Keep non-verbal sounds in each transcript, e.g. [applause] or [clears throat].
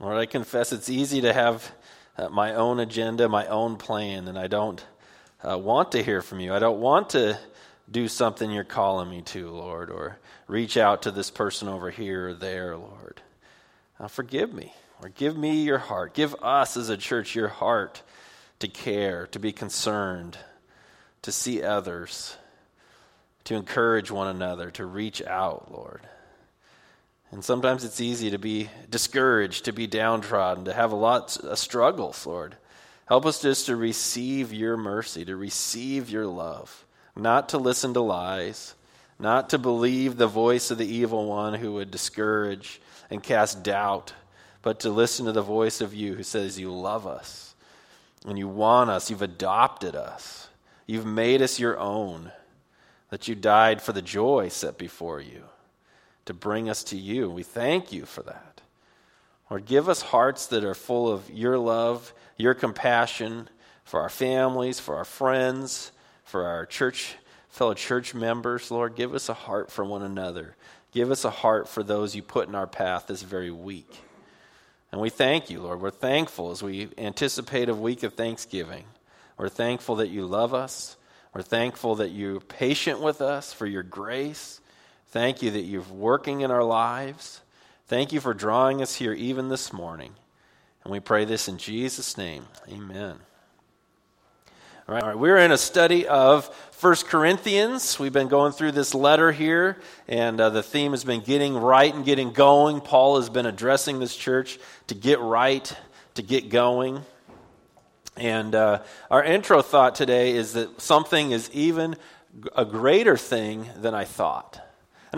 Lord, I confess it's easy to have uh, my own agenda, my own plan, and I don't uh, want to hear from you. I don't want to do something you're calling me to, Lord, or reach out to this person over here or there, Lord. Uh, forgive me, or give me your heart. Give us as a church your heart to care, to be concerned, to see others, to encourage one another, to reach out, Lord. And sometimes it's easy to be discouraged, to be downtrodden, to have a lot of struggles, Lord. Help us just to receive your mercy, to receive your love, not to listen to lies, not to believe the voice of the evil one who would discourage and cast doubt, but to listen to the voice of you who says you love us and you want us, you've adopted us, you've made us your own, that you died for the joy set before you to bring us to you. We thank you for that. Lord, give us hearts that are full of your love, your compassion for our families, for our friends, for our church, fellow church members. Lord, give us a heart for one another. Give us a heart for those you put in our path this very week. And we thank you, Lord. We're thankful as we anticipate a week of Thanksgiving. We're thankful that you love us. We're thankful that you're patient with us for your grace. Thank you that you're working in our lives. Thank you for drawing us here even this morning. And we pray this in Jesus' name. Amen. All right, all right, we're in a study of First Corinthians. We've been going through this letter here, and uh, the theme has been getting right and getting going. Paul has been addressing this church to get right, to get going. And uh, our intro thought today is that something is even a greater thing than I thought.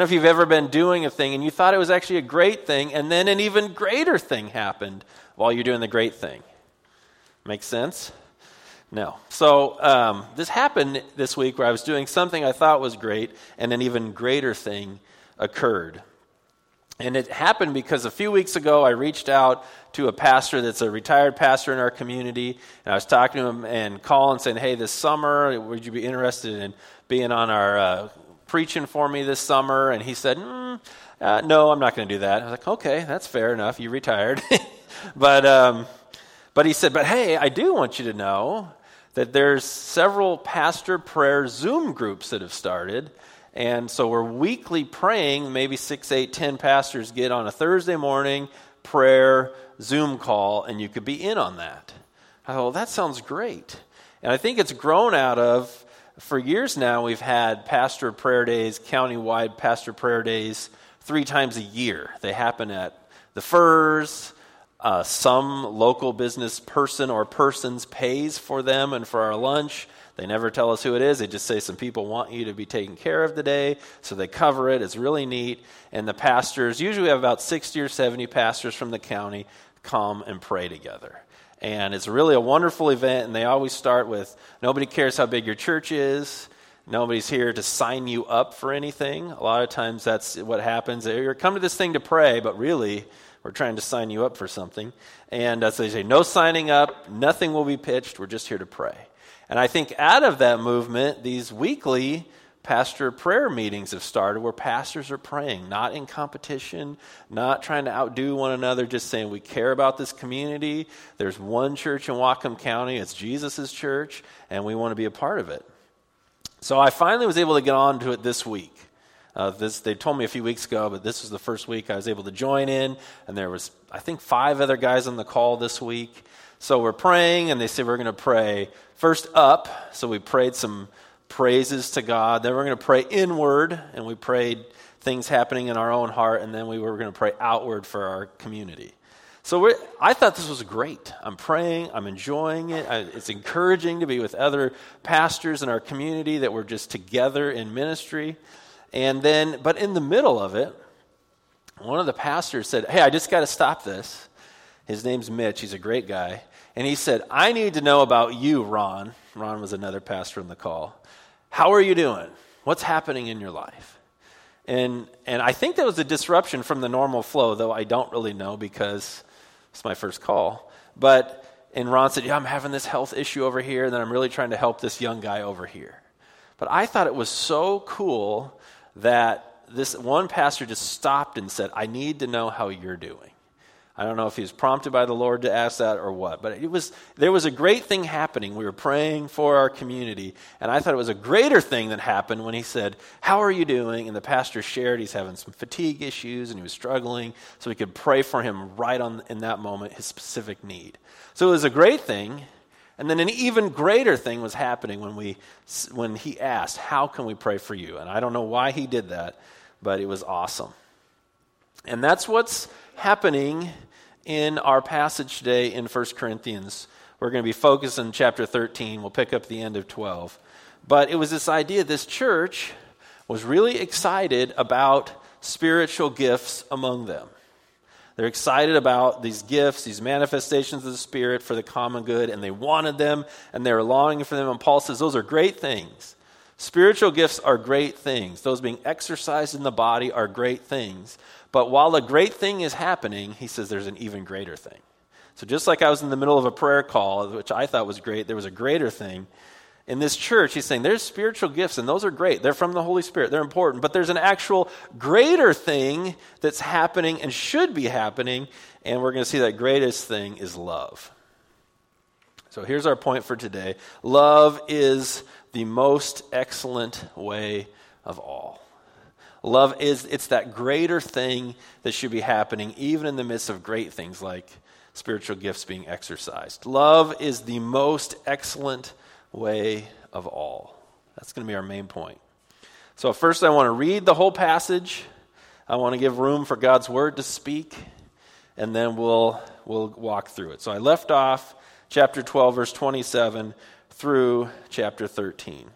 Know if you've ever been doing a thing and you thought it was actually a great thing, and then an even greater thing happened while you're doing the great thing. Make sense? No. So um, this happened this week where I was doing something I thought was great, and an even greater thing occurred. And it happened because a few weeks ago I reached out to a pastor that's a retired pastor in our community, and I was talking to him and calling saying, "Hey, this summer, would you be interested in being on our uh, preaching for me this summer. And he said, mm, uh, No, I'm not going to do that. I was like, Okay, that's fair enough. You retired. [laughs] but, um, but he said, But hey, I do want you to know that there's several pastor prayer Zoom groups that have started. And so we're weekly praying. Maybe six, eight, ten pastors get on a Thursday morning prayer Zoom call, and you could be in on that. I thought, well, that sounds great. And I think it's grown out of for years now, we've had pastor prayer days, county-wide pastor prayer days, three times a year. They happen at the Firs. Uh, some local business person or persons pays for them and for our lunch. They never tell us who it is. They just say some people want you to be taken care of today, so they cover it. It's really neat. And the pastors, usually have about 60 or 70 pastors from the county, come and pray together. And it's really a wonderful event, and they always start with nobody cares how big your church is. Nobody's here to sign you up for anything. A lot of times that's what happens. You're come to this thing to pray, but really, we're trying to sign you up for something. And uh, so they say, no signing up, nothing will be pitched, we're just here to pray. And I think out of that movement, these weekly pastor prayer meetings have started where pastors are praying, not in competition, not trying to outdo one another, just saying we care about this community. There's one church in Whatcom County, it's Jesus' church, and we want to be a part of it. So I finally was able to get on to it this week. Uh, this, they told me a few weeks ago, but this was the first week I was able to join in, and there was, I think, five other guys on the call this week. So we're praying, and they said we're going to pray first up. So we prayed some praises to God. Then we're going to pray inward, and we prayed things happening in our own heart, and then we were going to pray outward for our community. So I thought this was great. I'm praying, I'm enjoying it. I, it's encouraging to be with other pastors in our community that we're just together in ministry. And then, but in the middle of it, one of the pastors said, Hey, I just got to stop this. His name's Mitch. He's a great guy. And he said, I need to know about you, Ron. Ron was another pastor in the call. How are you doing? What's happening in your life? And, and I think that was a disruption from the normal flow, though I don't really know because it's my first call. But, and Ron said, Yeah, I'm having this health issue over here, and then I'm really trying to help this young guy over here. But I thought it was so cool that this one pastor just stopped and said, I need to know how you're doing. I don't know if he was prompted by the Lord to ask that or what, but it was, there was a great thing happening. We were praying for our community, and I thought it was a greater thing that happened when he said, How are you doing? And the pastor shared he's having some fatigue issues and he was struggling, so we could pray for him right on in that moment, his specific need. So it was a great thing. And then an even greater thing was happening when, we, when he asked, How can we pray for you? And I don't know why he did that, but it was awesome. And that's what's happening in our passage today in 1 Corinthians. We're going to be focused on chapter 13. We'll pick up the end of 12. But it was this idea this church was really excited about spiritual gifts among them. They're excited about these gifts, these manifestations of the Spirit for the common good, and they wanted them and they were longing for them. And Paul says those are great things. Spiritual gifts are great things. Those being exercised in the body are great things. But while a great thing is happening, he says there's an even greater thing. So just like I was in the middle of a prayer call, which I thought was great, there was a greater thing. In this church, he's saying there's spiritual gifts, and those are great. They're from the Holy Spirit, they're important. But there's an actual greater thing that's happening and should be happening, and we're going to see that greatest thing is love. So here's our point for today love is the most excellent way of all. Love is it's that greater thing that should be happening even in the midst of great things like spiritual gifts being exercised. Love is the most excellent way of all. That's going to be our main point. So first I want to read the whole passage. I want to give room for God's word to speak and then we'll we'll walk through it. So I left off chapter 12 verse 27 through chapter 13.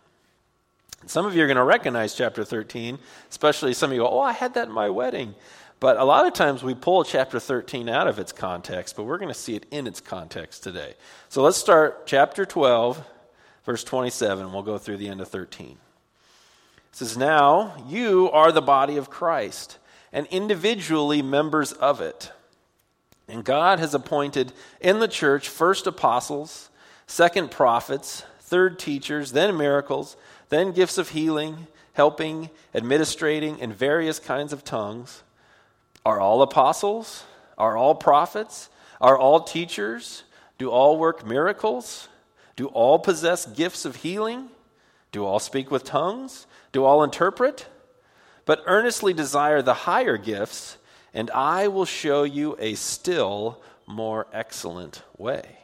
Some of you are going to recognize chapter 13, especially some of you go, Oh, I had that in my wedding. But a lot of times we pull chapter 13 out of its context, but we're going to see it in its context today. So let's start chapter 12, verse 27. We'll go through the end of 13. It says, Now you are the body of Christ, and individually members of it. And God has appointed in the church first apostles, second prophets, third teachers, then miracles then gifts of healing, helping, administrating, and various kinds of tongues. Are all apostles? Are all prophets? Are all teachers? Do all work miracles? Do all possess gifts of healing? Do all speak with tongues? Do all interpret? But earnestly desire the higher gifts, and I will show you a still more excellent way.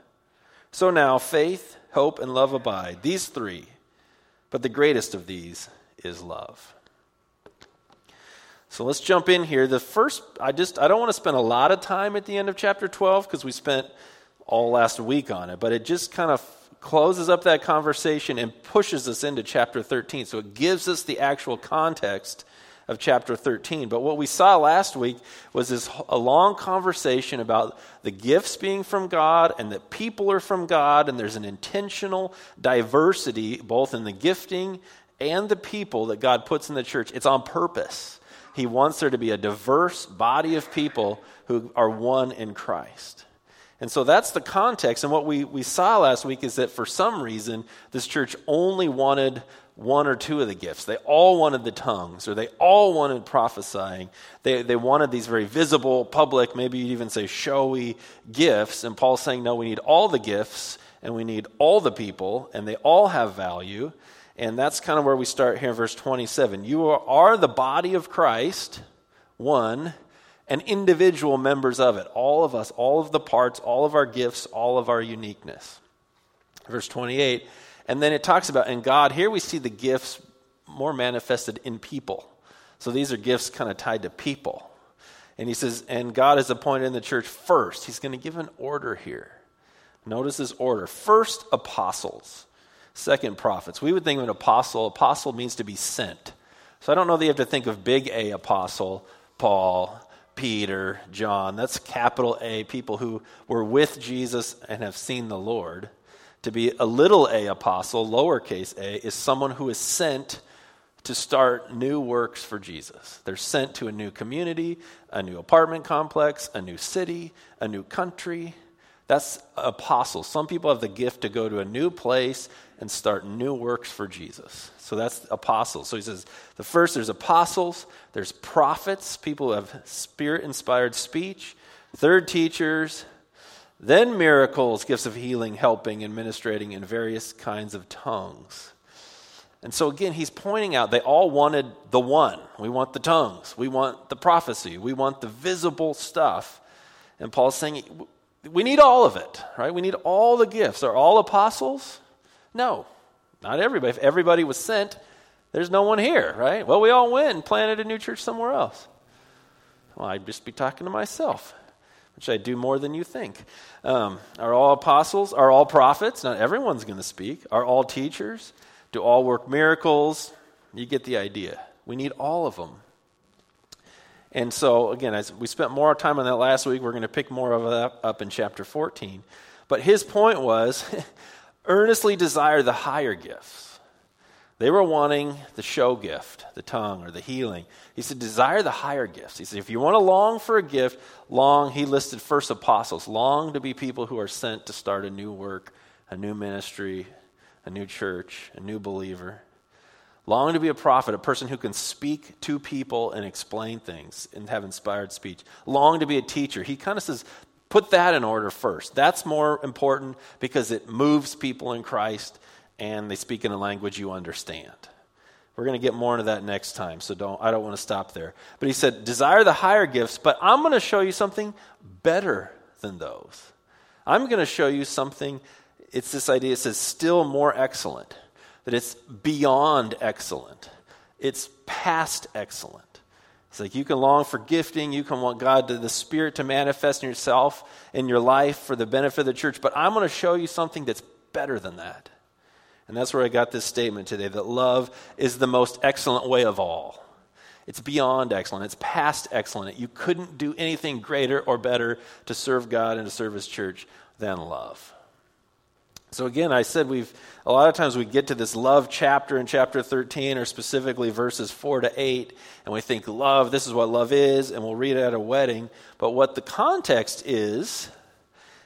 So now faith, hope, and love abide, these three. But the greatest of these is love. So let's jump in here. The first, I just, I don't want to spend a lot of time at the end of chapter 12 because we spent all last week on it, but it just kind of closes up that conversation and pushes us into chapter 13. So it gives us the actual context of chapter 13. But what we saw last week was this a long conversation about the gifts being from God and that people are from God, and there's an intentional diversity both in the gifting and the people that God puts in the church. It's on purpose. He wants there to be a diverse body of people who are one in Christ. And so that's the context. And what we, we saw last week is that for some reason, this church only wanted one or two of the gifts. They all wanted the tongues, or they all wanted prophesying. They, they wanted these very visible, public, maybe you'd even say showy gifts. And Paul's saying, no, we need all the gifts, and we need all the people, and they all have value. And that's kind of where we start here in verse 27. You are the body of Christ, one, and individual members of it. All of us, all of the parts, all of our gifts, all of our uniqueness. Verse 28. And then it talks about, in God, here we see the gifts more manifested in people. So these are gifts kind of tied to people. And he says, and God is appointed in the church first. He's going to give an order here. Notice this order. First, apostles. Second, prophets. We would think of an apostle. Apostle means to be sent. So I don't know that you have to think of big A apostle, Paul, Peter, John. That's capital A, people who were with Jesus and have seen the Lord. To be a little a apostle, lowercase a, is someone who is sent to start new works for Jesus. They're sent to a new community, a new apartment complex, a new city, a new country. That's apostles. Some people have the gift to go to a new place and start new works for Jesus. So that's apostles. So he says the first there's apostles, there's prophets, people who have spirit inspired speech, third teachers, then miracles, gifts of healing, helping, and in various kinds of tongues. And so again, he's pointing out they all wanted the one. We want the tongues. We want the prophecy. We want the visible stuff. And Paul's saying we need all of it, right? We need all the gifts. Are all apostles? No, not everybody. If everybody was sent, there's no one here, right? Well, we all went and planted a new church somewhere else. Well, I'd just be talking to myself, which I do more than you think. Um, are all apostles? Are all prophets? Not everyone's going to speak. Are all teachers? Do all work miracles? You get the idea. We need all of them. And so, again, as we spent more time on that last week, we're going to pick more of that up in chapter 14. But his point was [laughs] earnestly desire the higher gifts. They were wanting the show gift, the tongue, or the healing. He said, desire the higher gifts. He said, if you want to long for a gift, long, he listed first apostles, long to be people who are sent to start a new work, a new ministry, a new church, a new believer. Long to be a prophet, a person who can speak to people and explain things and have inspired speech. Long to be a teacher. He kind of says, put that in order first. That's more important because it moves people in Christ and they speak in a language you understand. We're going to get more into that next time, so don't I don't want to stop there. But he said, "Desire the higher gifts, but I'm going to show you something better than those. I'm going to show you something it's this idea it says still more excellent." that it's beyond excellent, it's past excellent. It's like you can long for gifting, you can want God to the Spirit to manifest in yourself in your life for the benefit of the church, but I'm going to show you something that's better than that. And that's where I got this statement today that love is the most excellent way of all. It's beyond excellent. It's past excellent. You couldn't do anything greater or better to serve God and to serve His church than love. So again, I said we've a lot of times we get to this love chapter in chapter 13 or specifically verses 4 to 8 and we think love, this is what love is and we'll read it at a wedding, but what the context is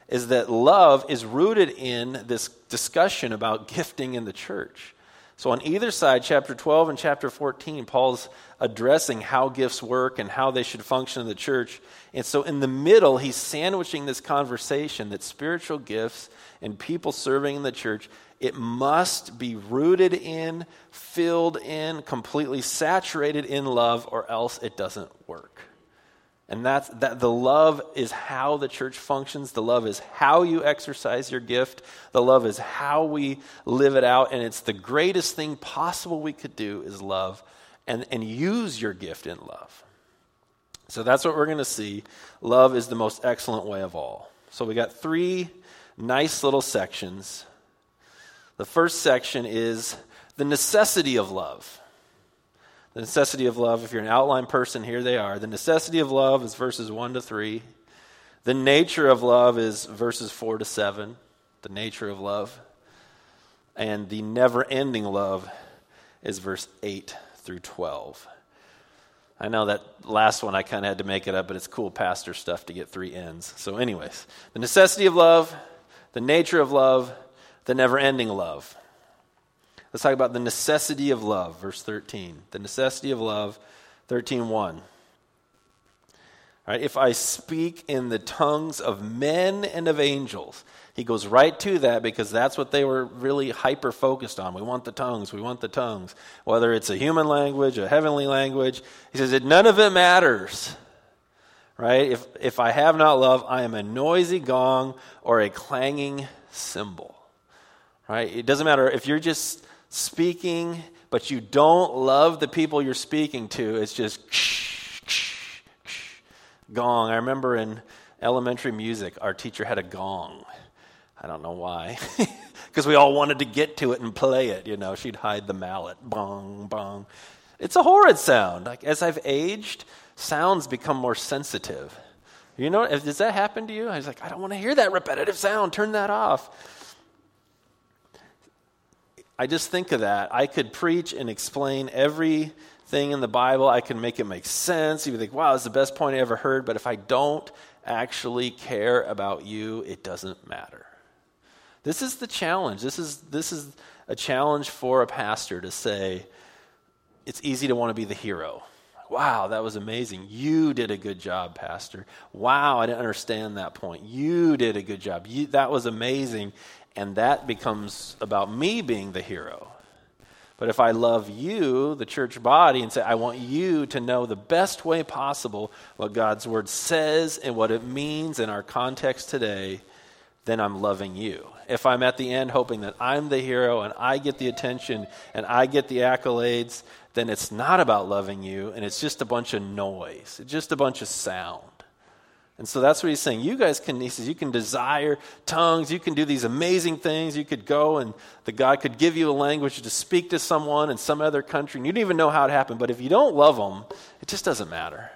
is that love is rooted in this discussion about gifting in the church. So, on either side, chapter 12 and chapter 14, Paul's addressing how gifts work and how they should function in the church. And so, in the middle, he's sandwiching this conversation that spiritual gifts and people serving in the church, it must be rooted in, filled in, completely saturated in love, or else it doesn't work. And that's that the love is how the church functions. The love is how you exercise your gift. The love is how we live it out. And it's the greatest thing possible we could do is love and, and use your gift in love. So that's what we're going to see. Love is the most excellent way of all. So we got three nice little sections. The first section is the necessity of love. The necessity of love, if you're an outline person, here they are. The necessity of love is verses 1 to 3. The nature of love is verses 4 to 7. The nature of love. And the never ending love is verse 8 through 12. I know that last one I kind of had to make it up, but it's cool pastor stuff to get three ends. So, anyways, the necessity of love, the nature of love, the never ending love. Let's talk about the necessity of love, verse 13. The necessity of love, 13.1. Right, if I speak in the tongues of men and of angels, he goes right to that because that's what they were really hyper focused on. We want the tongues, we want the tongues. Whether it's a human language, a heavenly language, he says none of it matters. Right? If, if I have not love, I am a noisy gong or a clanging cymbal. Right? It doesn't matter if you're just speaking, but you don't love the people you're speaking to, it's just gong. I remember in elementary music, our teacher had a gong. I don't know why. [laughs] Because we all wanted to get to it and play it. You know, she'd hide the mallet. Bong, bong. It's a horrid sound. Like as I've aged, sounds become more sensitive. You know, does that happen to you? I was like, I don't want to hear that repetitive sound. Turn that off. I just think of that. I could preach and explain everything in the Bible. I can make it make sense. You think, wow, that's the best point I ever heard. But if I don't actually care about you, it doesn't matter. This is the challenge. This is, this is a challenge for a pastor to say, it's easy to want to be the hero. Wow, that was amazing. You did a good job, Pastor. Wow, I didn't understand that point. You did a good job. You, that was amazing. And that becomes about me being the hero. But if I love you, the church body, and say, I want you to know the best way possible what God's word says and what it means in our context today, then I'm loving you. If I'm at the end hoping that I'm the hero and I get the attention and I get the accolades, then it's not about loving you and it's just a bunch of noise, just a bunch of sound. And so that's what he's saying. You guys can, he says, you can desire tongues. You can do these amazing things. You could go and the God could give you a language to speak to someone in some other country. And you don't even know how it happened. But if you don't love them, it just doesn't matter.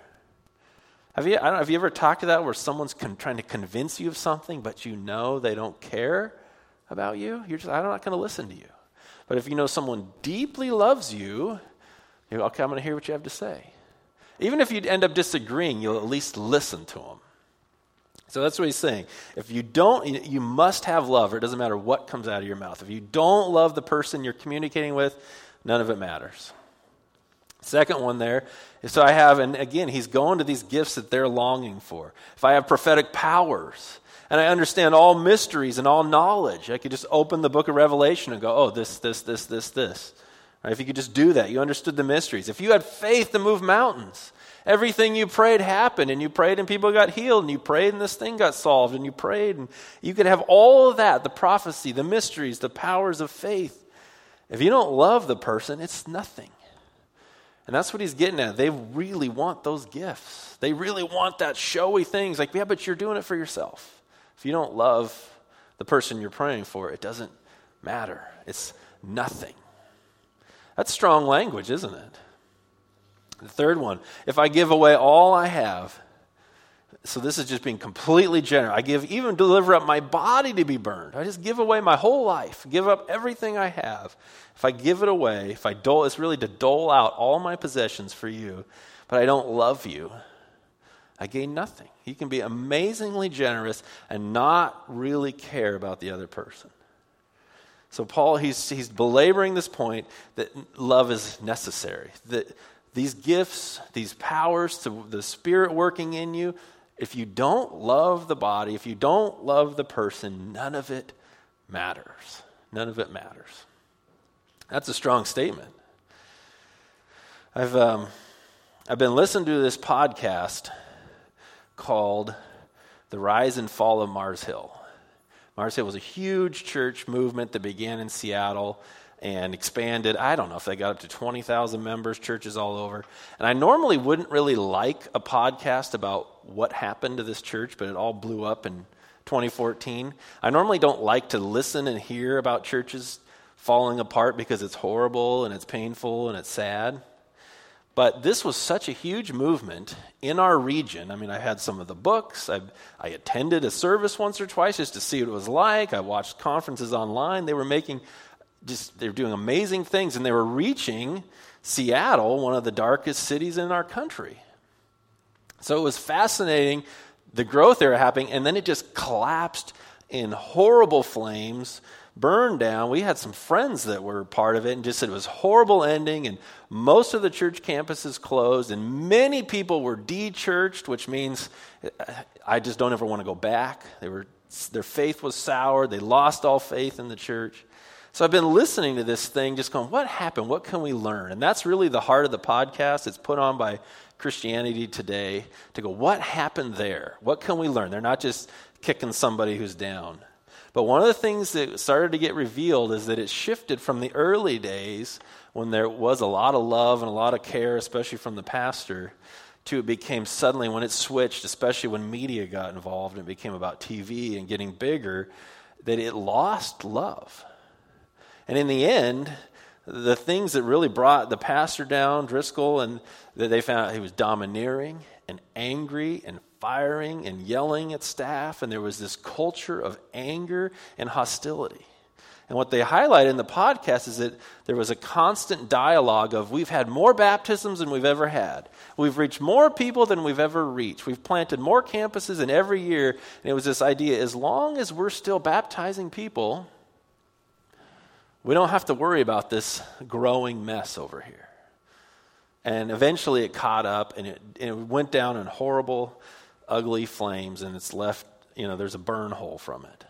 Have you, I don't know, have you ever talked to that where someone's con- trying to convince you of something, but you know they don't care about you? You're just, I'm not going to listen to you. But if you know someone deeply loves you, you go, okay, I'm going to hear what you have to say. Even if you end up disagreeing, you'll at least listen to them. So that's what he's saying. If you don't, you must have love, or it doesn't matter what comes out of your mouth. If you don't love the person you're communicating with, none of it matters. Second one there. so I have, and again, he's going to these gifts that they're longing for. If I have prophetic powers, and I understand all mysteries and all knowledge, I could just open the book of Revelation and go, oh, this, this, this, this, this. Right? If you could just do that, you understood the mysteries. If you had faith to move mountains, Everything you prayed happened, and you prayed and people got healed, and you prayed and this thing got solved, and you prayed, and you could have all of that the prophecy, the mysteries, the powers of faith. If you don't love the person, it's nothing. And that's what he's getting at. They really want those gifts. They really want that showy things. Like, yeah, but you're doing it for yourself. If you don't love the person you're praying for, it doesn't matter. It's nothing. That's strong language, isn't it? The third one, if I give away all I have, so this is just being completely generous. I give, even deliver up my body to be burned. I just give away my whole life, give up everything I have. If I give it away, if I dole, it's really to dole out all my possessions for you, but I don't love you, I gain nothing. You can be amazingly generous and not really care about the other person. So Paul, he's, he's belaboring this point that love is necessary. That these gifts, these powers, to the Spirit working in you, if you don't love the body, if you don't love the person, none of it matters. None of it matters. That's a strong statement. I've, um, I've been listening to this podcast called The Rise and Fall of Mars Hill. Mars Hill was a huge church movement that began in Seattle and expanded. I don't know if they got up to 20,000 members, churches all over. And I normally wouldn't really like a podcast about what happened to this church, but it all blew up in 2014. I normally don't like to listen and hear about churches falling apart because it's horrible and it's painful and it's sad. But this was such a huge movement in our region. I mean, I had some of the books. I, I attended a service once or twice just to see what it was like. I watched conferences online. They were making just they were doing amazing things and they were reaching Seattle, one of the darkest cities in our country. So it was fascinating the growth there happening, and then it just collapsed in horrible flames, burned down. We had some friends that were part of it and just said it was horrible ending, and most of the church campuses closed, and many people were de-churched, which means uh, I just don't ever want to go back. They were, their faith was soured. They lost all faith in the church. So I've been listening to this thing, just going, what happened? What can we learn? And that's really the heart of the podcast. It's put on by Christianity Today to go, what happened there? What can we learn? They're not just kicking somebody who's down. But one of the things that started to get revealed is that it shifted from the early days when there was a lot of love and a lot of care, especially from the pastor, to it became suddenly when it switched, especially when media got involved and it became about TV and getting bigger, that it lost love. And in the end, the things that really brought the pastor down, Driscoll, and that they found out he was domineering and angry and firing and yelling at staff, and there was this culture of anger and hostility. And what they highlight in the podcast is that there was a constant dialogue of we've had more baptisms than we've ever had. We've reached more people than we've ever reached. We've planted more campuses in every year. And it was this idea as long as we're still baptizing people, we don't have to worry about this growing mess over here. And eventually it caught up and it, and it went down in horrible, ugly flames, and it's left, you know, there's a burn hole from it.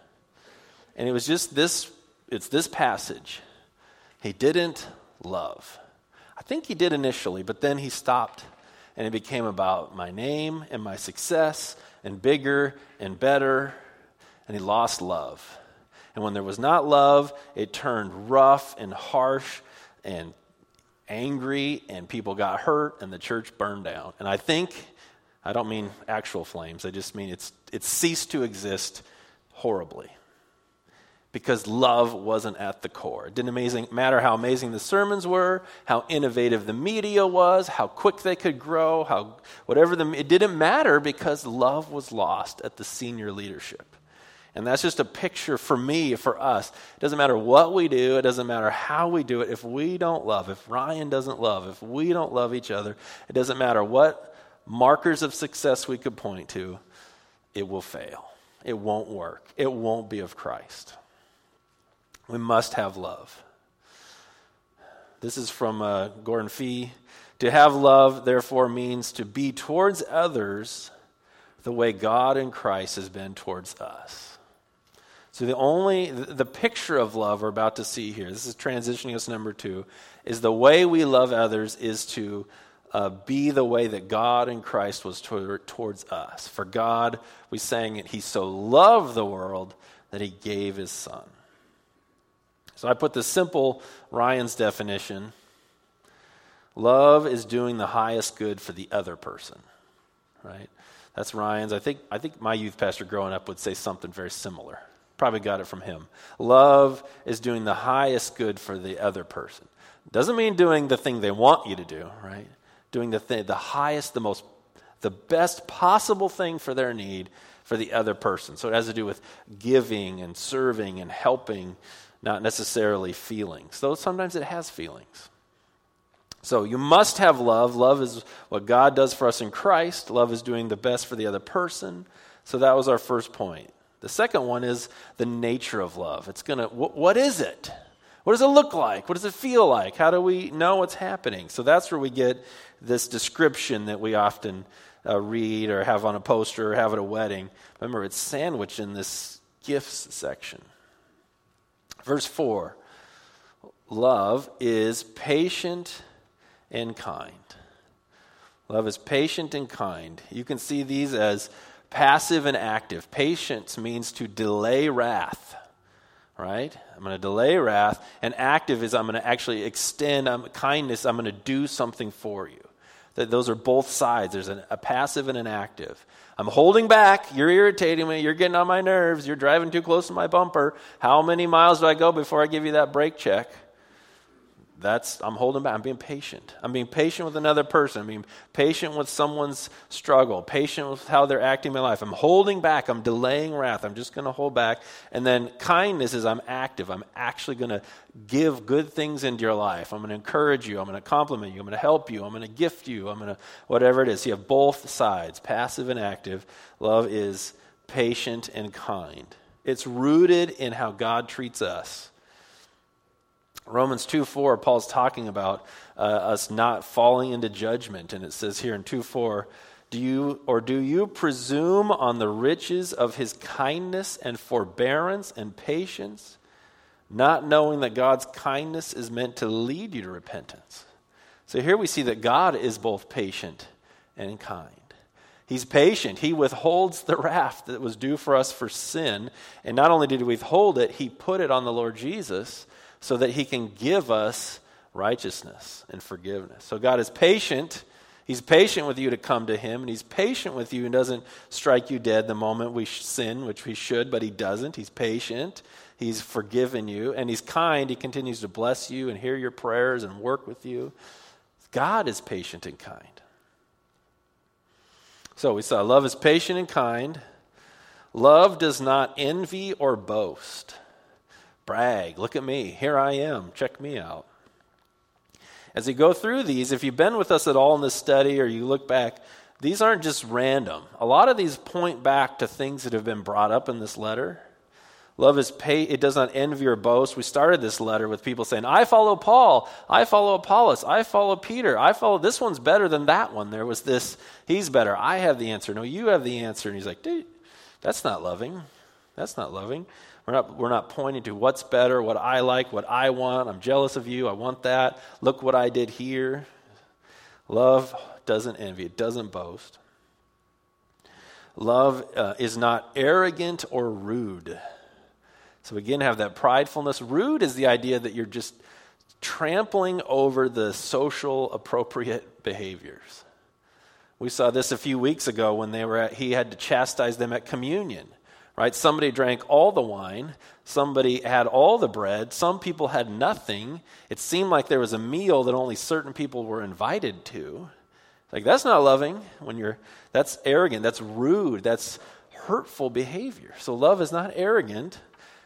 And it was just this, it's this passage. He didn't love. I think he did initially, but then he stopped and it became about my name and my success and bigger and better, and he lost love. And when there was not love, it turned rough and harsh and angry, and people got hurt, and the church burned down. And I think, I don't mean actual flames, I just mean it's, it ceased to exist horribly because love wasn't at the core. It didn't amazing, matter how amazing the sermons were, how innovative the media was, how quick they could grow, how whatever the it didn't matter because love was lost at the senior leadership. And that's just a picture for me, for us. It doesn't matter what we do, it doesn't matter how we do it. If we don't love, if Ryan doesn't love, if we don't love each other, it doesn't matter what markers of success we could point to, it will fail. It won't work. It won't be of Christ. We must have love. This is from uh, Gordon Fee. To have love, therefore, means to be towards others the way God in Christ has been towards us. So the only the picture of love we're about to see here, this is transitioning us number two, is the way we love others is to uh, be the way that God in Christ was toward, towards us. For God, we sang it, He so loved the world that He gave His Son. So I put the simple Ryan's definition love is doing the highest good for the other person, right? That's Ryan's. I think, I think my youth pastor growing up would say something very similar. Probably got it from him. Love is doing the highest good for the other person. Doesn't mean doing the thing they want you to do, right? Doing the thing, the highest, the most, the best possible thing for their need for the other person. So it has to do with giving and serving and helping, not necessarily feelings. Though sometimes it has feelings. So you must have love. Love is what God does for us in Christ. Love is doing the best for the other person. So that was our first point. The second one is the nature of love. It's going to, wh- what is it? What does it look like? What does it feel like? How do we know what's happening? So that's where we get this description that we often uh, read or have on a poster or have at a wedding. Remember, it's sandwiched in this gifts section. Verse 4 Love is patient and kind. Love is patient and kind. You can see these as Passive and active. Patience means to delay wrath, right? I'm going to delay wrath. And active is I'm going to actually extend um, kindness. I'm going to do something for you. That those are both sides. There's an, a passive and an active. I'm holding back. You're irritating me. You're getting on my nerves. You're driving too close to my bumper. How many miles do I go before I give you that brake check? That's I'm holding back. I'm being patient. I'm being patient with another person. I'm being patient with someone's struggle, patient with how they're acting in my life. I'm holding back. I'm delaying wrath. I'm just going to hold back. And then kindness is I'm active. I'm actually going to give good things into your life. I'm going to encourage you. I'm going to compliment you. I'm going to help you. I'm going to gift you. I'm going to whatever it is. You have both sides, passive and active. Love is patient and kind. It's rooted in how God treats us. Romans 2 4, Paul's talking about uh, us not falling into judgment. And it says here in 2 4, do you, or do you presume on the riches of his kindness and forbearance and patience, not knowing that God's kindness is meant to lead you to repentance? So here we see that God is both patient and kind. He's patient. He withholds the wrath that was due for us for sin. And not only did he withhold it, he put it on the Lord Jesus so that he can give us righteousness and forgiveness. So God is patient. He's patient with you to come to him, and he's patient with you and doesn't strike you dead the moment we sin, which we should, but he doesn't. He's patient. He's forgiven you, and he's kind. He continues to bless you and hear your prayers and work with you. God is patient and kind. So we saw love is patient and kind. Love does not envy or boast brag. Look at me. Here I am. Check me out. As you go through these, if you've been with us at all in this study or you look back, these aren't just random. A lot of these point back to things that have been brought up in this letter. Love is pay, it does not envy or boast. We started this letter with people saying, I follow Paul, I follow Apollos, I follow Peter, I follow this one's better than that one. There was this, he's better, I have the answer. No, you have the answer. And he's like, dude, that's not loving. That's not loving. We're not, we're not pointing to what's better, what I like, what I want. I'm jealous of you. I want that. Look what I did here. Love doesn't envy, it doesn't boast. Love uh, is not arrogant or rude. So, again, have that pridefulness. Rude is the idea that you're just trampling over the social appropriate behaviors. We saw this a few weeks ago when they were at, he had to chastise them at communion right? Somebody drank all the wine, somebody had all the bread, some people had nothing. It seemed like there was a meal that only certain people were invited to. Like that's not loving when you're that's arrogant, that's rude, that's hurtful behavior. So love is not arrogant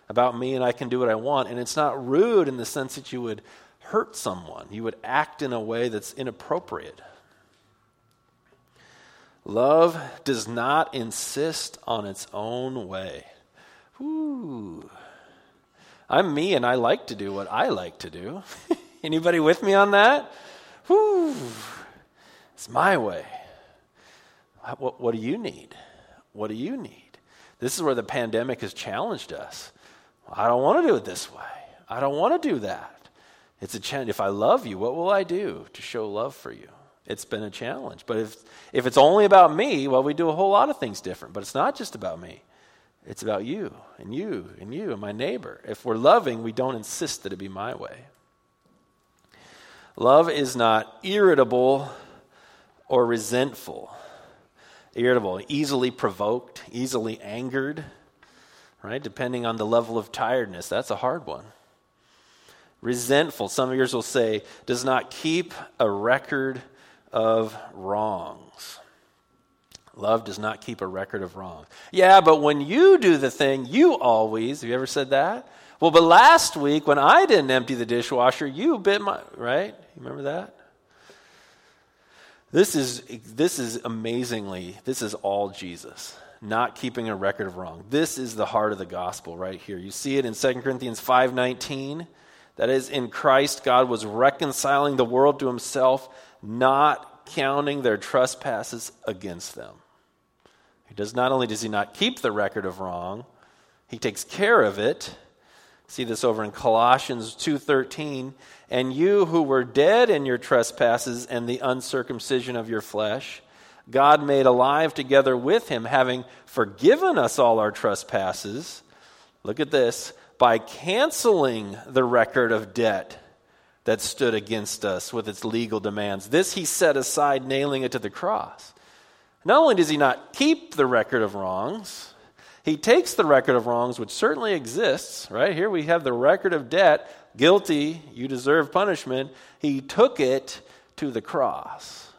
about me and I can do what I want, and it's not rude in the sense that you would hurt someone. You would act in a way that's inappropriate. Love does not insist on its own way. Ooh. I'm me and I like to do what I like to do. [laughs] Anybody with me on that? Whew. It's my way. What, what do you need? What do you need? This is where the pandemic has challenged us. I don't want to do it this way. I don't want to do that. It's a challenge. If I love you, what will I do to show love for you? It's been a challenge. But if, if it's only about me, well, we do a whole lot of things different. But it's not just about me, it's about you and you and you and my neighbor. If we're loving, we don't insist that it be my way. Love is not irritable or resentful. Irritable, easily provoked, easily angered, right? Depending on the level of tiredness. That's a hard one resentful. Some of yours will say, does not keep a record of wrongs. Love does not keep a record of wrongs. Yeah, but when you do the thing, you always, have you ever said that? Well, but last week when I didn't empty the dishwasher, you bit my, right? You remember that? This is, this is amazingly, this is all Jesus, not keeping a record of wrong. This is the heart of the gospel right here. You see it in 2 Corinthians 5.19. That is, in Christ, God was reconciling the world to himself, not counting their trespasses against them. He does not only does he not keep the record of wrong, he takes care of it. See this over in Colossians 2:13, and you who were dead in your trespasses and the uncircumcision of your flesh, God made alive together with him, having forgiven us all our trespasses. Look at this, by canceling the record of debt that stood against us with its legal demands. This he set aside, nailing it to the cross. Not only does he not keep the record of wrongs, he takes the record of wrongs, which certainly exists, right? Here we have the record of debt guilty, you deserve punishment. He took it to the cross.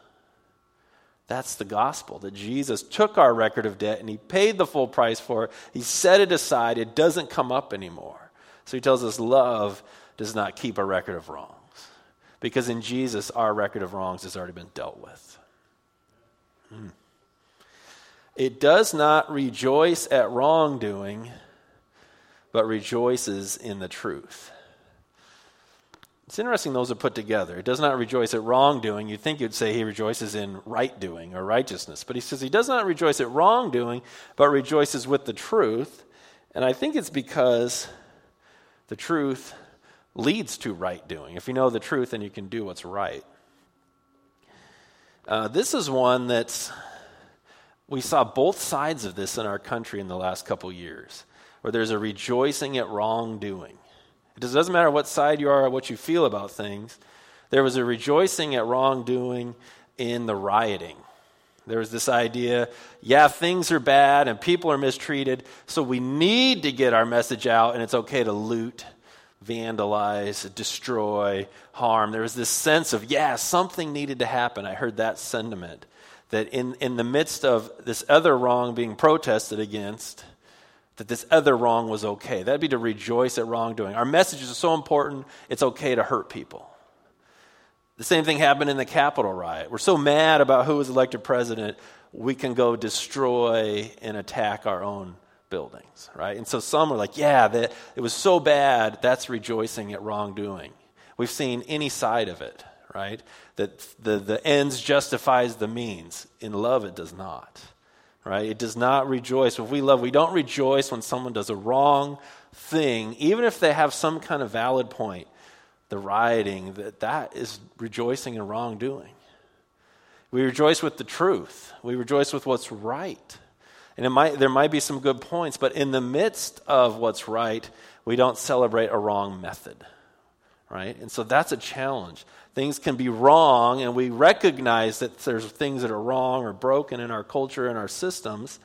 That's the gospel that Jesus took our record of debt and he paid the full price for it. He set it aside, it doesn't come up anymore. So he tells us love does not keep a record of wrongs. Because in Jesus, our record of wrongs has already been dealt with. Hmm. It does not rejoice at wrongdoing, but rejoices in the truth. It's interesting those are put together. It does not rejoice at wrongdoing. You'd think you'd say he rejoices in right doing or righteousness. But he says he does not rejoice at wrongdoing, but rejoices with the truth. And I think it's because the truth leads to right doing. If you know the truth, then you can do what's right. Uh, this is one that's, we saw both sides of this in our country in the last couple years, where there's a rejoicing at wrongdoing. It doesn't matter what side you are or what you feel about things. There was a rejoicing at wrongdoing in the rioting. There was this idea yeah, things are bad and people are mistreated, so we need to get our message out, and it's okay to loot, vandalize, destroy, harm. There was this sense of, yeah, something needed to happen. I heard that sentiment. That in, in the midst of this other wrong being protested against, that this other wrong was okay. That'd be to rejoice at wrongdoing. Our messages are so important, it's okay to hurt people. The same thing happened in the Capitol riot. We're so mad about who was elected president, we can go destroy and attack our own buildings, right? And so some are like, yeah, that, it was so bad, that's rejoicing at wrongdoing. We've seen any side of it, right? That the, the ends justifies the means. In love, it does not right? It does not rejoice. If we love, we don't rejoice when someone does a wrong thing, even if they have some kind of valid point. The rioting, that, that is rejoicing in wrongdoing. We rejoice with the truth. We rejoice with what's right. And it might, there might be some good points, but in the midst of what's right, we don't celebrate a wrong method. Right? And so that's a challenge things can be wrong, and we recognize that there's things that are wrong or broken in our culture and our systems,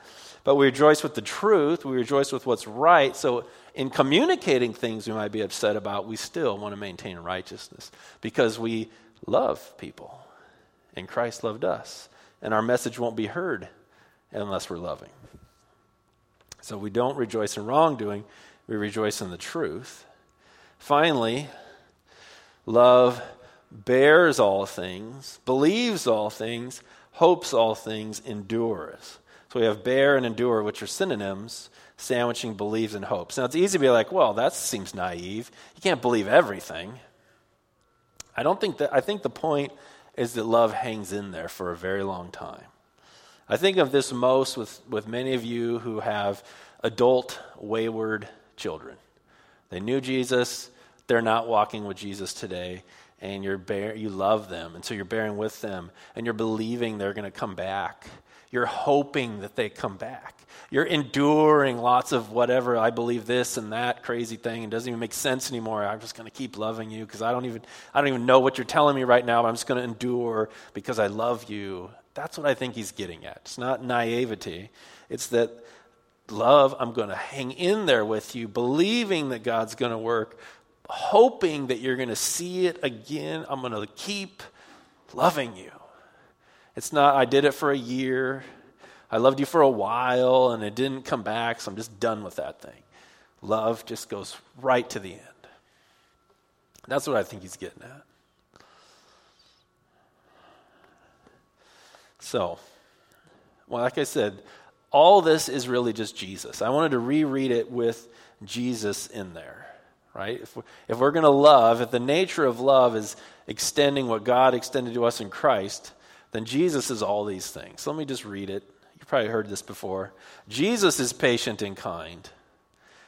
but we rejoice with the truth, we rejoice with what's right. So, in communicating things we might be upset about, we still want to maintain righteousness because we love people, and Christ loved us, and our message won't be heard unless we're loving. So, we don't rejoice in wrongdoing, we rejoice in the truth. Finally, love bears all things, believes all things, hopes all things, endures. So we have bear and endure, which are synonyms, sandwiching believes and hopes. Now it's easy to be like, well, that seems naive. You can't believe everything. I don't think that, I think the point is that love hangs in there for a very long time. I think of this most with, with many of you who have adult, wayward children. They knew Jesus, they're not walking with Jesus today and you're bear, you love them, and so you're bearing with them, and you're believing they're going to come back. You're hoping that they come back. You're enduring lots of whatever, I believe this and that crazy thing, and doesn't even make sense anymore. I'm just going to keep loving you because I don't even I don't even know what you're telling me right now, but I'm just going to endure because I love you. That's what I think he's getting at. It's not naivety. It's that love, I'm going to hang in there with you, believing that God's going to work, hoping that you're going to see it again. I'm going to keep loving you. It's not, I did it for a year. I loved you for a while and it didn't come back, so I'm just done with that thing. Love just goes right to the end. That's what I think he's getting at. So, well, like I said, all this is really just Jesus. I wanted to reread it with Jesus in there right? If we're, if we're going to love, if the nature of love is extending what God extended to us in Christ, then Jesus is all these things. let me just read it. You've probably heard this before. Jesus is patient and kind.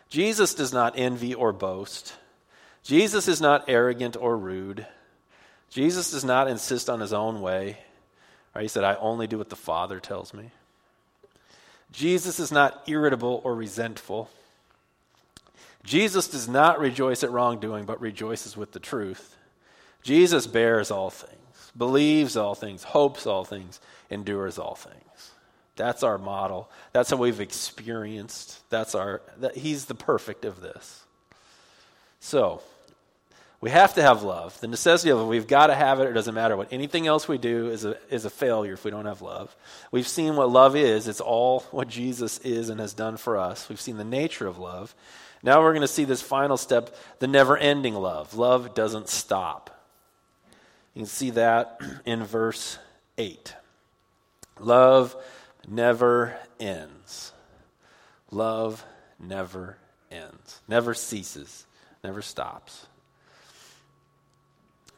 Jesus does not envy or boast. Jesus is not arrogant or rude. Jesus does not insist on his own way. Right? He said, I only do what the Father tells me. Jesus is not irritable or resentful. Jesus does not rejoice at wrongdoing, but rejoices with the truth. Jesus bears all things, believes all things, hopes all things, endures all things. That's our model. That's how we've experienced. That's our that, he's the perfect of this. So, We have to have love. The necessity of it, we've got to have it. It doesn't matter what anything else we do is a, is a failure if we don't have love. We've seen what love is. It's all what Jesus is and has done for us. We've seen the nature of love. Now we're going to see this final step the never ending love. Love doesn't stop. You can see that [clears throat] in verse 8. Love never ends. Love never ends, never ceases, never stops.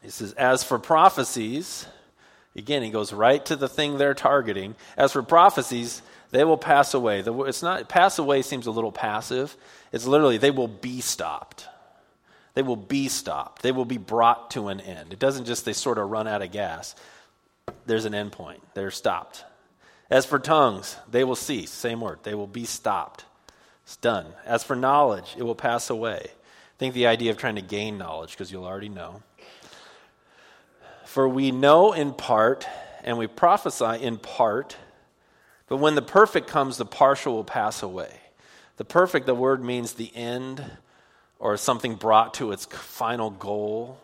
He says, As for prophecies, again, he goes right to the thing they're targeting. As for prophecies, they will pass away. It's not, pass away seems a little passive. It's literally, they will be stopped. They will be stopped. They will be brought to an end. It doesn't just, they sort of run out of gas. There's an end point. They're stopped. As for tongues, they will cease. Same word. They will be stopped. It's done. As for knowledge, it will pass away. Think the idea of trying to gain knowledge because you'll already know. For we know in part and we prophesy in part, but when the perfect comes, the partial will pass away. The perfect, the word means the end or something brought to its final goal.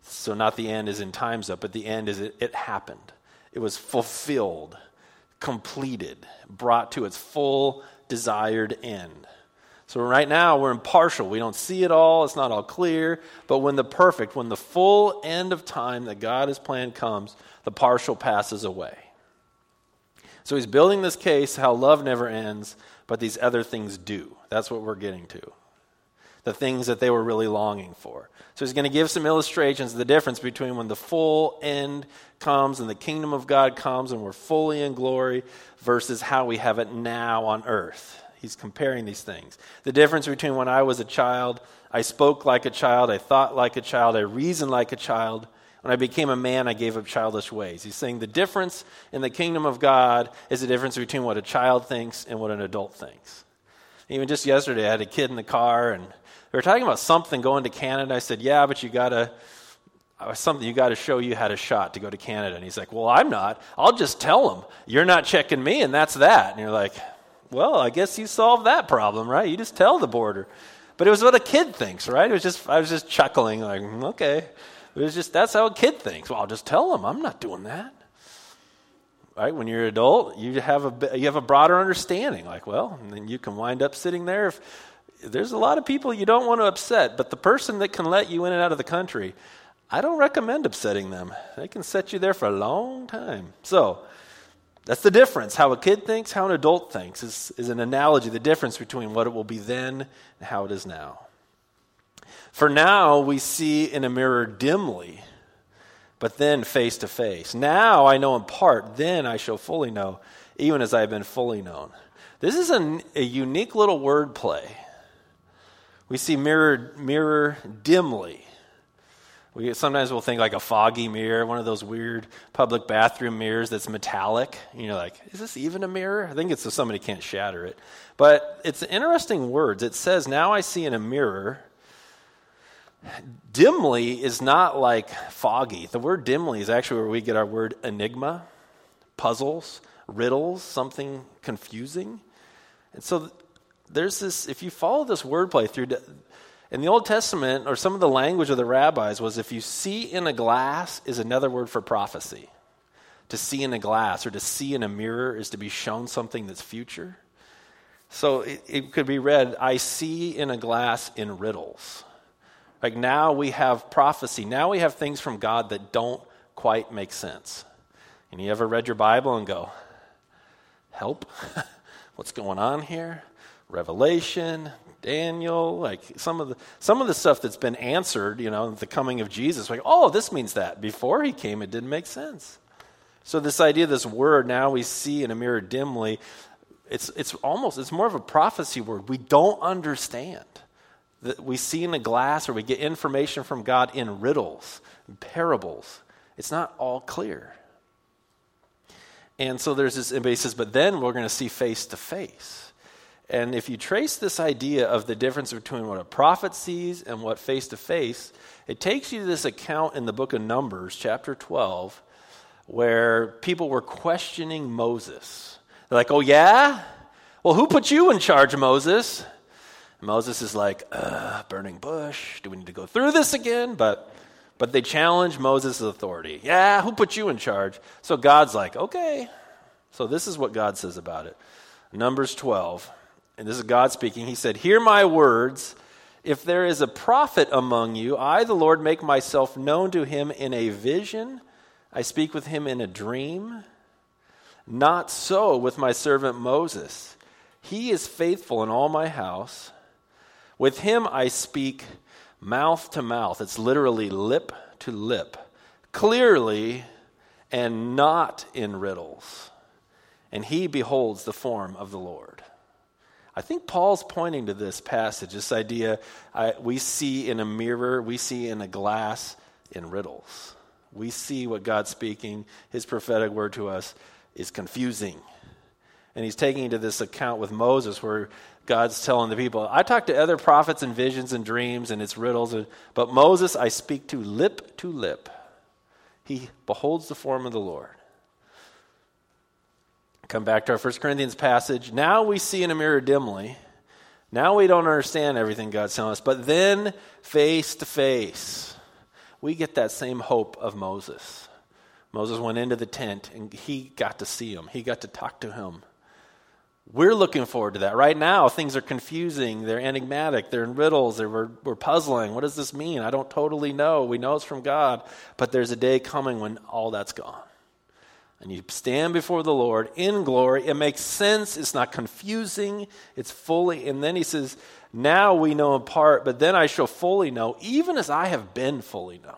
So, not the end is in time's up, but the end is it, it happened. It was fulfilled completed, brought to its full desired end. So right now we're impartial. We don't see it all, it's not all clear. But when the perfect, when the full end of time that God has planned comes, the partial passes away. So he's building this case how love never ends, but these other things do. That's what we're getting to. The things that they were really longing for. So he's going to give some illustrations of the difference between when the full end comes and the kingdom of God comes and we're fully in glory versus how we have it now on earth. He's comparing these things. The difference between when I was a child, I spoke like a child, I thought like a child, I reasoned like a child. When I became a man, I gave up childish ways. He's saying the difference in the kingdom of God is the difference between what a child thinks and what an adult thinks. Even just yesterday, I had a kid in the car and we were talking about something going to Canada. I said, Yeah, but you got to. Uh, something you got to show you had a shot to go to Canada. And he's like, Well, I'm not. I'll just tell them you're not checking me, and that's that. And you're like, Well, I guess you solved that problem, right? You just tell the border. But it was what a kid thinks, right? It was just I was just chuckling, like, mm, okay. It was just that's how a kid thinks. Well, I'll just tell them I'm not doing that. Right? When you're an adult, you have a you have a broader understanding. Like, well, and then you can wind up sitting there if there's a lot of people you don't want to upset, but the person that can let you in and out of the country, I don't recommend upsetting them. They can set you there for a long time. So, that's the difference. How a kid thinks, how an adult thinks is, is an analogy, the difference between what it will be then and how it is now. For now, we see in a mirror dimly, but then face to face. Now I know in part, then I shall fully know, even as I have been fully known. This is a, a unique little word play we see mirror, mirror dimly. We sometimes we'll think like a foggy mirror, one of those weird public bathroom mirrors that's metallic. You know, like, is this even a mirror? I think it's so somebody can't shatter it. But it's interesting words. It says, Now I see in a mirror. Dimly is not like foggy. The word dimly is actually where we get our word enigma, puzzles, riddles, something confusing. And so there's this, if you follow this wordplay through, in the Old Testament, or some of the language of the rabbis was if you see in a glass is another word for prophecy. To see in a glass or to see in a mirror is to be shown something that's future. So it, it could be read, I see in a glass in riddles. Like now we have prophecy. Now we have things from God that don't quite make sense. And you ever read your Bible and go, help? [laughs] What's going on here? Revelation, Daniel, like some of the some of the stuff that's been answered, you know, the coming of Jesus, like, oh, this means that. Before he came, it didn't make sense. So this idea, this word, now we see in a mirror dimly, it's it's almost it's more of a prophecy word. We don't understand. That we see in a glass or we get information from God in riddles, parables. It's not all clear. And so there's this, basis, but then we're going to see face to face. And if you trace this idea of the difference between what a prophet sees and what face to face, it takes you to this account in the book of Numbers, chapter 12, where people were questioning Moses. They're like, oh, yeah? Well, who put you in charge, Moses? Moses is like, uh, burning bush. Do we need to go through this again? But but they challenge Moses' authority. Yeah, who put you in charge? So God's like, okay. So this is what God says about it. Numbers 12. And this is God speaking. He said, Hear my words. If there is a prophet among you, I, the Lord, make myself known to him in a vision. I speak with him in a dream. Not so with my servant Moses. He is faithful in all my house. With him I speak mouth to mouth. It's literally lip to lip, clearly and not in riddles. And he beholds the form of the Lord. I think Paul's pointing to this passage, this idea I, we see in a mirror, we see in a glass in riddles. We see what God's speaking, his prophetic word to us is confusing. And he's taking to this account with Moses where God's telling the people, I talk to other prophets and visions and dreams and it's riddles, but Moses I speak to lip to lip. He beholds the form of the Lord. Come back to our 1 Corinthians passage. Now we see in a mirror dimly. Now we don't understand everything God's telling us, but then face to face, we get that same hope of Moses. Moses went into the tent and he got to see him, he got to talk to him. We're looking forward to that. Right now, things are confusing. They're enigmatic. They're in riddles. They're, we're, we're puzzling. What does this mean? I don't totally know. We know it's from God, but there's a day coming when all that's gone. And you stand before the Lord in glory. It makes sense. It's not confusing. It's fully. And then he says, Now we know in part, but then I shall fully know, even as I have been fully known.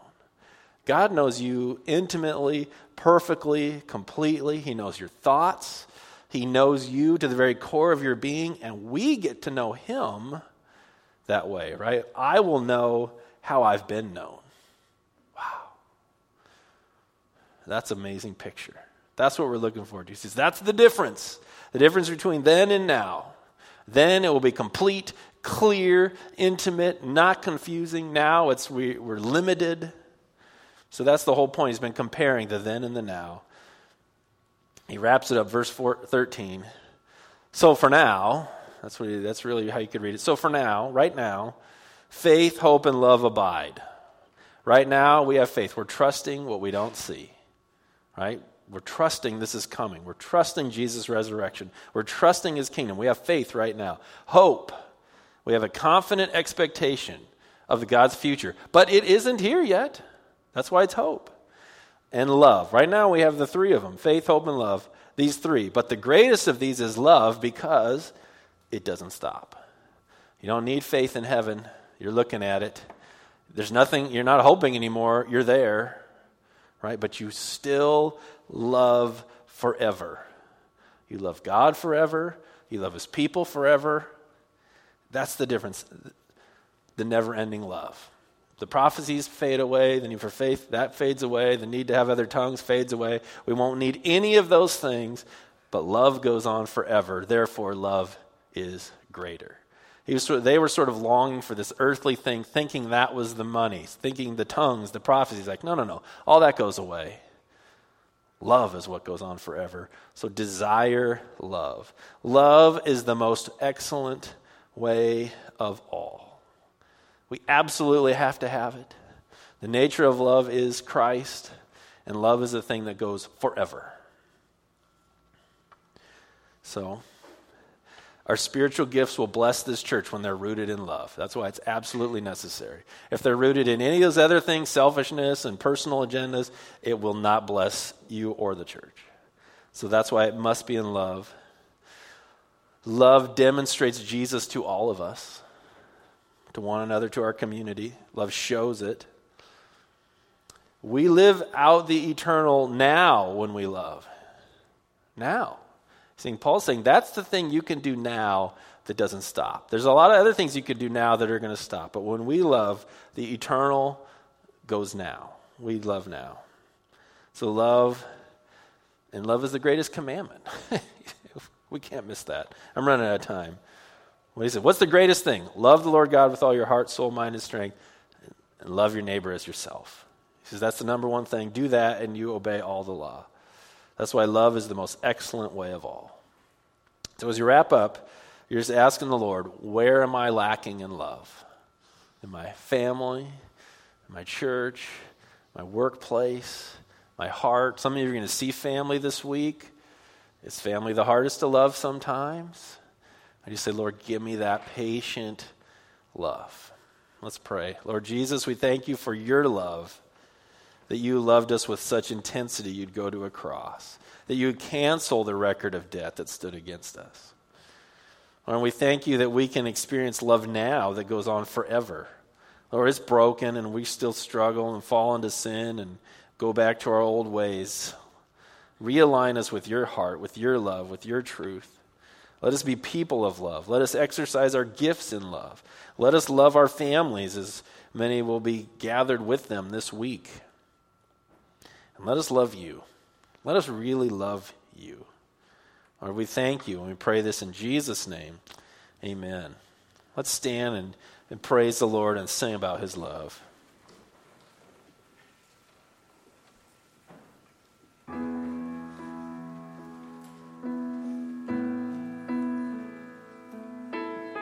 God knows you intimately, perfectly, completely. He knows your thoughts. He knows you to the very core of your being, and we get to know Him that way, right? I will know how I've been known. Wow. That's an amazing picture. That's what we're looking for. He says that's the difference. The difference between then and now. Then it will be complete, clear, intimate, not confusing. Now it's we, we're limited. So that's the whole point. He's been comparing the then and the now. He wraps it up, verse 4, 13. So for now, that's, what he, that's really how you could read it. So for now, right now, faith, hope, and love abide. Right now, we have faith. We're trusting what we don't see, right? We're trusting this is coming. We're trusting Jesus' resurrection. We're trusting his kingdom. We have faith right now. Hope. We have a confident expectation of God's future. But it isn't here yet. That's why it's hope and love. Right now we have the three of them faith, hope, and love. These three. But the greatest of these is love because it doesn't stop. You don't need faith in heaven. You're looking at it. There's nothing, you're not hoping anymore. You're there, right? But you still love forever. You love God forever. You love His people forever. That's the difference. The never ending love. The prophecies fade away, the need for faith, that fades away, the need to have other tongues fades away. We won't need any of those things, but love goes on forever. Therefore, love is greater. Was, they were sort of longing for this earthly thing, thinking that was the money, thinking the tongues, the prophecies. Like, no, no, no. All that goes away. Love is what goes on forever. So desire love. Love is the most excellent way of all. We absolutely have to have it. The nature of love is Christ, and love is a thing that goes forever. So, our spiritual gifts will bless this church when they're rooted in love. That's why it's absolutely necessary. If they're rooted in any of those other things, selfishness and personal agendas, it will not bless you or the church. So that's why it must be in love. Love demonstrates Jesus to all of us to one another, to our community. Love shows it. We live out the eternal now when we love. Now. Seeing Paul saying that's the thing you can do now that doesn't stop. There's a lot of other things you could do now that are going to stop, but when we love, the eternal goes now. We love now. So love, and love is the greatest commandment. [laughs] we can't miss that. I'm running out of time. What he said, what's the greatest thing? Love the Lord God with all your heart, soul, mind, and strength, and love your neighbor as yourself. He says that's the number one thing. Do that, and you obey all the law. That's why love is the most excellent way of all. So as you wrap up, You're just asking the Lord, where am I lacking in love? In my family, in my church, my workplace, my heart. Some of you are going to see family this week. Is family the hardest to love sometimes? I just say, Lord, give me that patient love. Let's pray. Lord Jesus, we thank you for your love, that you loved us with such intensity you'd go to a cross, that you would cancel the record of debt that stood against us. Lord, we thank you that we can experience love now that goes on forever. Lord, it's broken and we still struggle and fall into sin and go back to our old ways. Realign us with your heart, with your love, with your truth. Let us be people of love. Let us exercise our gifts in love. Let us love our families as many will be gathered with them this week. And let us love you. Let us really love you. Lord, we thank you and we pray this in Jesus' name. Amen. Let's stand and, and praise the Lord and sing about his love.